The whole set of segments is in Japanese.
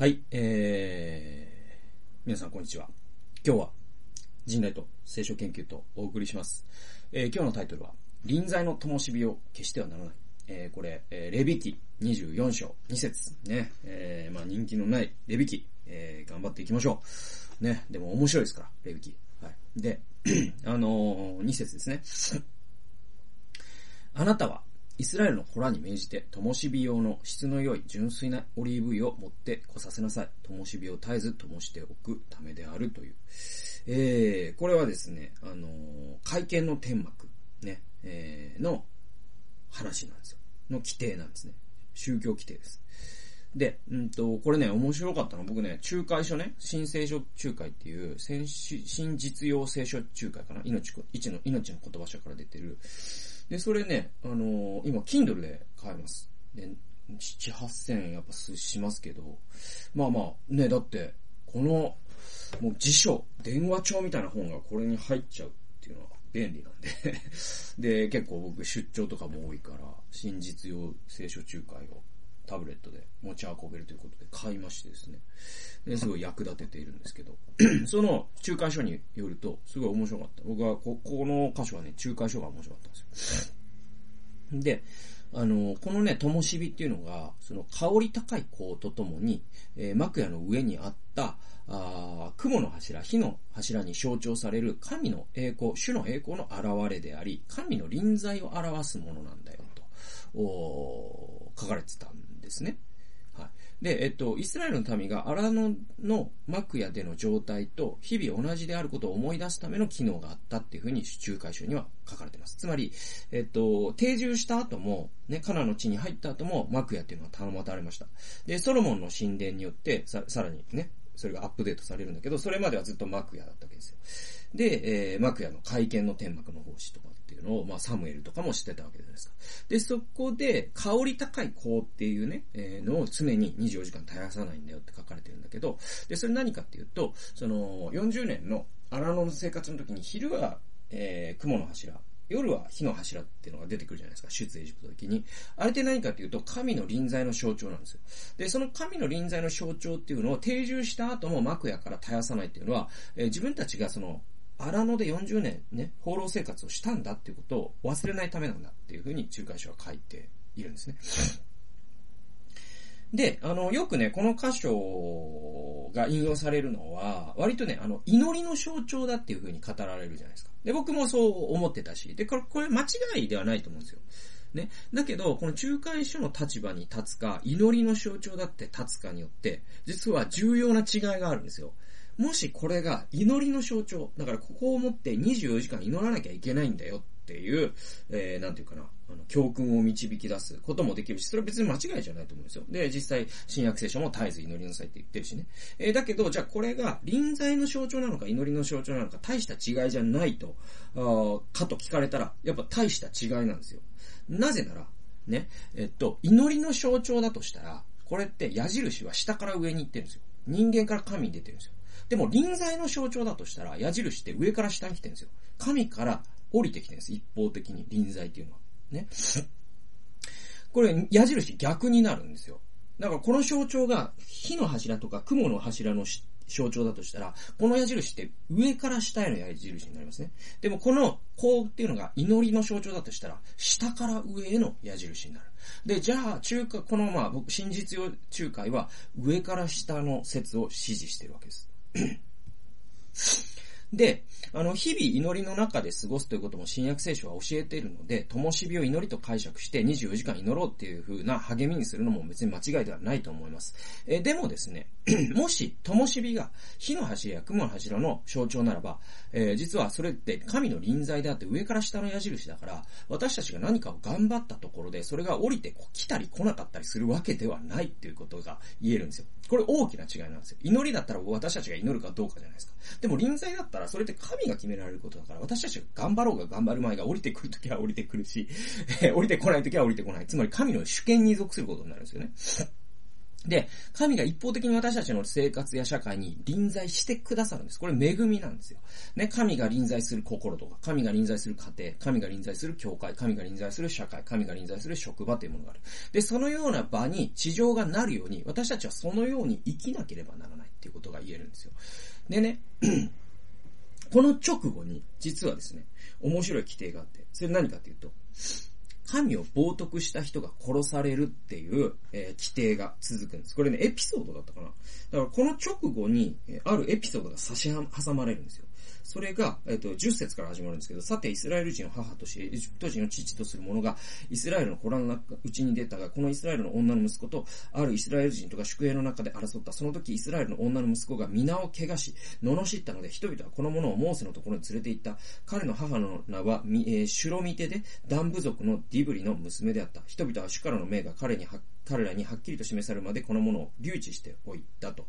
はい、えー、皆さんこんにちは。今日は、人類と聖書研究とお送りします。えー、今日のタイトルは、臨在の灯火を消してはならない。えー、これ、えー、レビキ24章2節ね、えー、まあ人気のないレビキ、えー、頑張っていきましょう。ね、でも面白いですから、レビキ。はい。で、あのー、2節ですね。あなたは、イスラエルのホラに命じて、灯火用の質の良い純粋なオリーブ油を持って来させなさい。灯火を絶えず灯しておくためであるという。えー、これはですね、あのー、会見の天幕、ね、えー、の話なんですよ。の規定なんですね。宗教規定です。で、うんと、これね、面白かったの僕ね、仲介書ね、新聖書仲介っていう、新新実用聖書仲介かな命の、命の言葉書から出てる。で、それね、あのー、今、Kindle で買えます。で、7、8000円やっぱしますけど、まあまあ、ね、だって、この、もう辞書、電話帳みたいな本がこれに入っちゃうっていうのは便利なんでで、結構僕出張とかも多いから、新実用聖書仲介をタブレットで持ち運べるということで買いましてですね。で、すごい役立てているんですけど、その仲介書によると、すごい面白かった。僕はこ、この箇所はね、仲介書が面白かったんですよ。で、あの、このね、灯火っていうのが、その香り高い香とともに、えー、幕屋の上にあった、あ雲の柱、火の柱に象徴される神の栄光、主の栄光の現れであり、神の臨在を表すものなんだよ、と、書かれてたんですね。はい。で、えっと、イスラエルの民が荒野の幕屋での状態と日々同じであることを思い出すための機能があったっていうふうに仲介書には書かれてます。つまり、えっと、定住した後も、ね、カナの地に入った後も幕屋っていうのは保たれました。で、ソロモンの神殿によってさ、さらにね、それがアップデートされるんだけど、それまではずっと幕屋だったわけですよ。で、えー、幕屋の会見の天幕の奉仕とかうのを、まあ、サムエルとかも知ってたわけじゃないですか。で、そこで、香り高い香っていうね、えー、のを常に24時間絶やさないんだよって書かれてるんだけど、で、それ何かっていうと、その、40年の荒野の生活の時に、昼は、えー、雲の柱、夜は火の柱っていうのが出てくるじゃないですか、出エジプトの時に。あれって何かっていうと、神の臨在の象徴なんですよ。で、その神の臨在の象徴っていうのを定住した後も幕屋から絶やさないっていうのは、えー、自分たちがその、荒野で40年ね、放浪生活をしたんだっていうことを忘れないためなんだっていうふうに仲介書は書いているんですね。で、あの、よくね、この箇所が引用されるのは、割とね、あの、祈りの象徴だっていうふうに語られるじゃないですか。で、僕もそう思ってたし、で、これ、これ間違いではないと思うんですよ。ね。だけど、この仲介書の立場に立つか、祈りの象徴だって立つかによって、実は重要な違いがあるんですよ。もしこれが祈りの象徴、だからここを持って24時間祈らなきゃいけないんだよっていう、えー、なんていうかな、あの、教訓を導き出すこともできるし、それは別に間違いじゃないと思うんですよ。で、実際、新約聖書も絶えず祈りなさいって言ってるしね。えー、だけど、じゃあこれが臨在の象徴なのか祈りの象徴なのか、大した違いじゃないと、あかと聞かれたら、やっぱ大した違いなんですよ。なぜなら、ね、えっと、祈りの象徴だとしたら、これって矢印は下から上に行ってるんですよ。人間から神に出てるんですよ。でも臨在の象徴だとしたら、矢印って上から下に来てるんですよ。神から降りてきてるんです。一方的に臨在っていうのは。ね。これ、矢印逆になるんですよ。だからこの象徴が火の柱とか雲の柱の象徴だとしたら、この矢印って上から下への矢印になりますね。でもこのこうっていうのが祈りの象徴だとしたら、下から上への矢印になる。で、じゃあ、中華、このまあ、僕、真実用仲介は上から下の説を支持してるわけです。フッ。で、あの、日々祈りの中で過ごすということも新約聖書は教えているので、灯火を祈りと解釈して24時間祈ろうっていう風な励みにするのも別に間違いではないと思います。えでもですね、もし、灯火が火の柱や雲の柱の象徴ならば、えー、実はそれって神の臨在であって上から下の矢印だから、私たちが何かを頑張ったところで、それが降りて来たり来なかったりするわけではないっていうことが言えるんですよ。これ大きな違いなんですよ。祈りだったら私たちが祈るかどうかじゃないですか。でも臨在だったらそれって神が決められることだから、私たちが頑張ろうが頑張る前が降りてくるときは降りてくるし、降りてこないときは降りてこない。つまり神の主権に属することになるんですよね。で、神が一方的に私たちの生活や社会に臨在してくださるんです。これ恵みなんですよ。ね、神が臨在する心とか、神が臨在する家庭、神が臨在する教会、神が臨在する社会、神が臨在する職場というものがある。で、そのような場に地上がなるように、私たちはそのように生きなければならないっていうことが言えるんですよ。でね、この直後に、実はですね、面白い規定があって、それ何かっていうと、神を冒涜した人が殺されるっていう、えー、規定が続くんです。これね、エピソードだったかな。だからこの直後に、あるエピソードが差し挟まれるんですよ。それが、えっ、と、10節から始まるんですけど、さて、イスラエル人を母とし、エジプト人を父とする者が、イスラエルの子らのうちに出たが、このイスラエルの女の息子と、あるイスラエル人とか宿営の中で争った。その時、イスラエルの女の息子が皆を怪我し、罵ったので、人々はこの者をモーセのところに連れて行った。彼の母の名は、えー、シュロミテで、ダン部族のディブリの娘であった。人々は主からの命が彼に発彼らにはっきりと示されるまでこのものを留置しておいたと。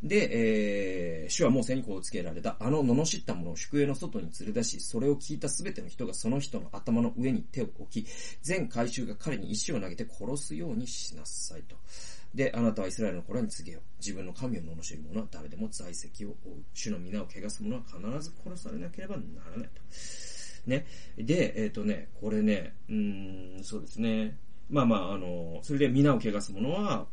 で、えー、主はモーセにこうつけられた。あの罵ったものを宿営の外に連れ出し、それを聞いたすべての人がその人の頭の上に手を置き、全回収が彼に石を投げて殺すようにしなさいと。で、あなたはイスラエルの子らに告げよ。自分の神を罵る者は誰でも在籍を負う。主の皆を汚す者は必ず殺されなければならないと。ね。で、えっ、ー、とね、これね、うーん、そうですね。まあまあ、あの、それで皆を汚す者は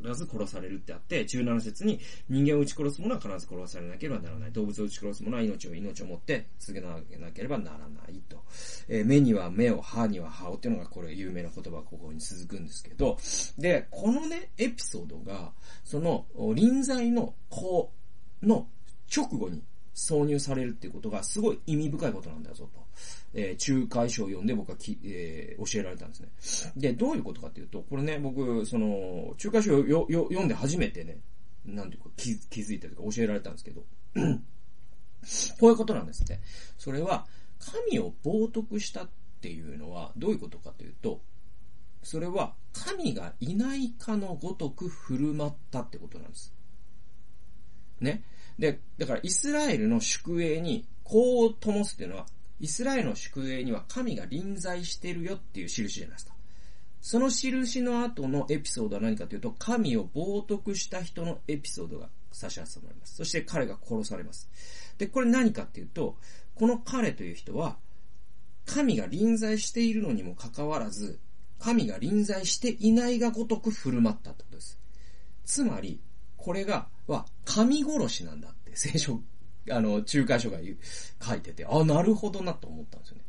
必ず殺されるってあって、17節に人間を撃ち殺す者は必ず殺されなければならない。動物を撃ち殺す者は命を命をもって続けなければならないと。えー、目には目を、歯には歯をっていうのがこれ有名な言葉ここに続くんですけど、で、このね、エピソードが、その臨在の子の直後に挿入されるっていうことがすごい意味深いことなんだぞと。えー、仲介書を読んで僕はき、えー、教えられたんですね。で、どういうことかっていうと、これね、僕、その、仲介書をよよ読んで初めてね、なんていうか気気づいたというか教えられたんですけど、こういうことなんですって。それは、神を冒涜したっていうのはどういうことかというと、それは神がいないかのごとく振る舞ったってことなんです。ね。で、だからイスラエルの宿営にこう灯すっていうのはイスラエルの宿営には神が臨在してるよっていう印じゃないですか。その印の後のエピソードは何かというと、神を冒涜した人のエピソードが差し挟まれます。そして彼が殺されます。で、これ何かっていうと、この彼という人は、神が臨在しているのにもかかわらず、神が臨在していないがごとく振る舞ったってことです。つまり、これが、は、神殺しなんだって聖書あの、仲介書が書いてて、あ、なるほどなと思ったんですよね。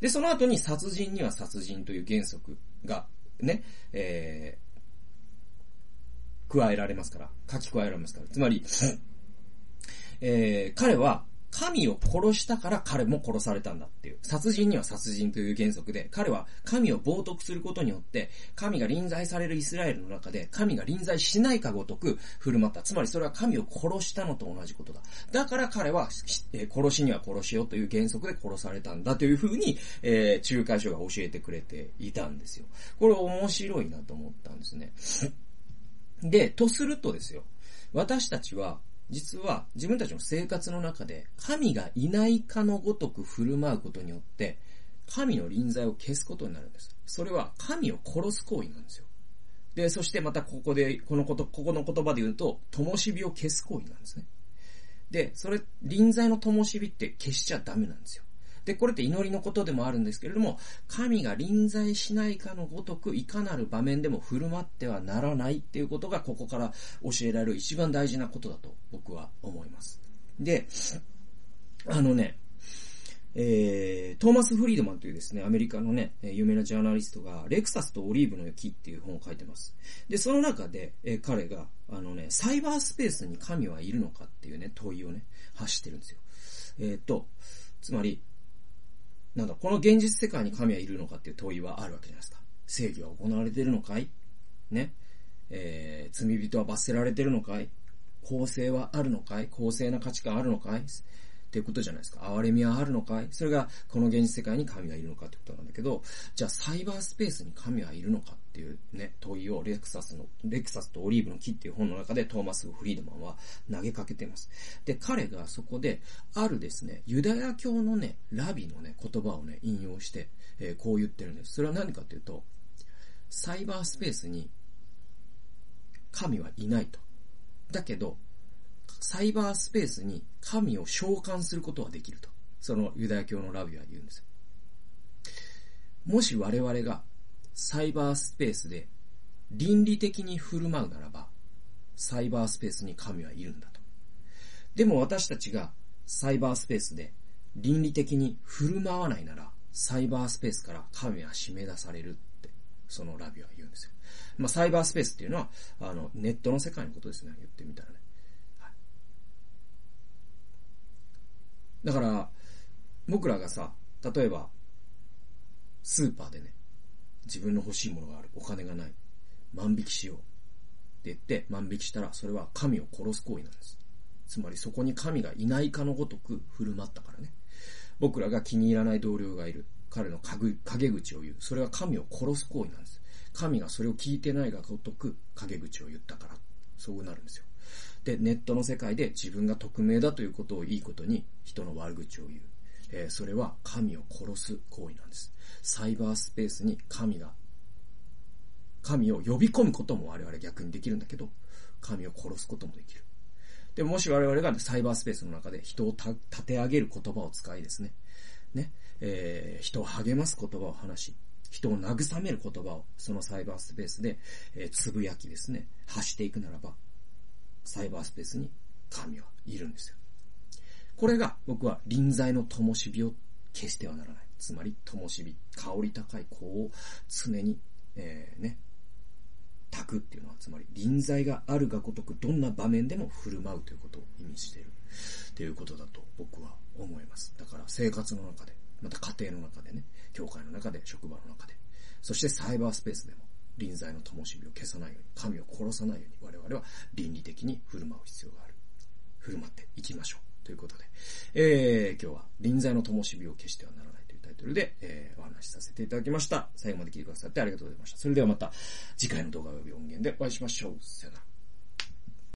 で、その後に殺人には殺人という原則が、ね、えー、加えられますから、書き加えられますから。つまり、えー、彼は、神を殺したから彼も殺されたんだっていう。殺人には殺人という原則で、彼は神を冒涜することによって、神が臨在されるイスラエルの中で、神が臨在しないかごとく振る舞った。つまりそれは神を殺したのと同じことだ。だから彼は、え、殺しには殺しよという原則で殺されたんだというふうに、えー、仲介書が教えてくれていたんですよ。これ面白いなと思ったんですね。で、とするとですよ。私たちは、実は自分たちの生活の中で神がいないかのごとく振る舞うことによって、神の臨在を消すことになるんです。それは神を殺す行為なんですよ。で、そしてまたここで、このこと、ここの言葉で言うと、灯火を消す行為なんですね。で、それ、臨在の灯火って消しちゃダメなんですよ。で、これって祈りのことでもあるんですけれども、神が臨在しないかのごとく、いかなる場面でも振る舞ってはならないっていうことが、ここから教えられる一番大事なことだと僕は思います。で、あのね、えー、トーマス・フリードマンというですね、アメリカのね、有名なジャーナリストが、レクサスとオリーブの木っていう本を書いてます。で、その中で、えー、彼が、あのね、サイバースペースに神はいるのかっていうね、問いをね、発してるんですよ。えっ、ー、と、つまり、なんだ、この現実世界に神はいるのかっていう問いはあるわけじゃないですか。正義は行われてるのかい？ね。えー、罪人は罰せられてるのかい？公正はあるのかい？公正な価値観あるのかい？っていうことじゃないですか。憐れみはあるのかい？それが、この現実世界に神はいるのかってことなんだけど、じゃあサイバースペースに神はいるのかっていうね、問いをレクサスの、レクサスとオリーブの木っていう本の中でトーマス・フリードマンは投げかけています。で、彼がそこで、あるですね、ユダヤ教のね、ラビのね、言葉をね、引用して、えー、こう言ってるんです。それは何かっていうと、サイバースペースに神はいないと。だけど、サイバースペースに神を召喚することはできると。そのユダヤ教のラビは言うんですよ。もし我々がサイバースペースで倫理的に振る舞うならば、サイバースペースに神はいるんだと。でも私たちがサイバースペースで倫理的に振る舞わないなら、サイバースペースから神は締め出されるって、そのラビは言うんですよ。まあ、サイバースペースっていうのは、あの、ネットの世界のことですね、言ってみたらね。はい、だから、僕らがさ、例えば、スーパーでね、自分の欲しいものがある、お金がない、万引きしよう。って言って、万引きしたら、それは神を殺す行為なんです。つまりそこに神がいないかのごとく振る舞ったからね。僕らが気に入らない同僚がいる。彼の陰口を言う。それは神を殺す行為なんです。神がそれを聞いてないがごとく陰口を言ったから。そうなるんですよ。で、ネットの世界で自分が匿名だということをいいことに人の悪口を言う。えー、それは神を殺す行為なんです。サイバースペースに神が、神を呼び込むことも我々逆にできるんだけど、神を殺すこともできる。でもし我々がサイバースペースの中で人を立て上げる言葉を使いですね、ね、えー、人を励ます言葉を話し、人を慰める言葉をそのサイバースペースで、えー、つぶやきですね、発していくならば、サイバースペースに神はいるんですよ。これが僕は臨在の灯火を消してはならない。つまり、灯火、香り高い香を常に、えー、ね、炊くっていうのは、つまり臨在があるがごとくどんな場面でも振る舞うということを意味しているということだと僕は思います。だから生活の中で、また家庭の中でね、教会の中で、職場の中で、そしてサイバースペースでも臨在の灯火を消さないように、神を殺さないように我々は倫理的に振る舞う必要がある。振る舞っていきましょう。ということで、えー、今日は臨在の灯火を消してはならないというタイトルで、えー、お話しさせていただきました。最後まで聞いてくださってありがとうございました。それではまた次回の動画及び音源でお会いしましょう。さよなら。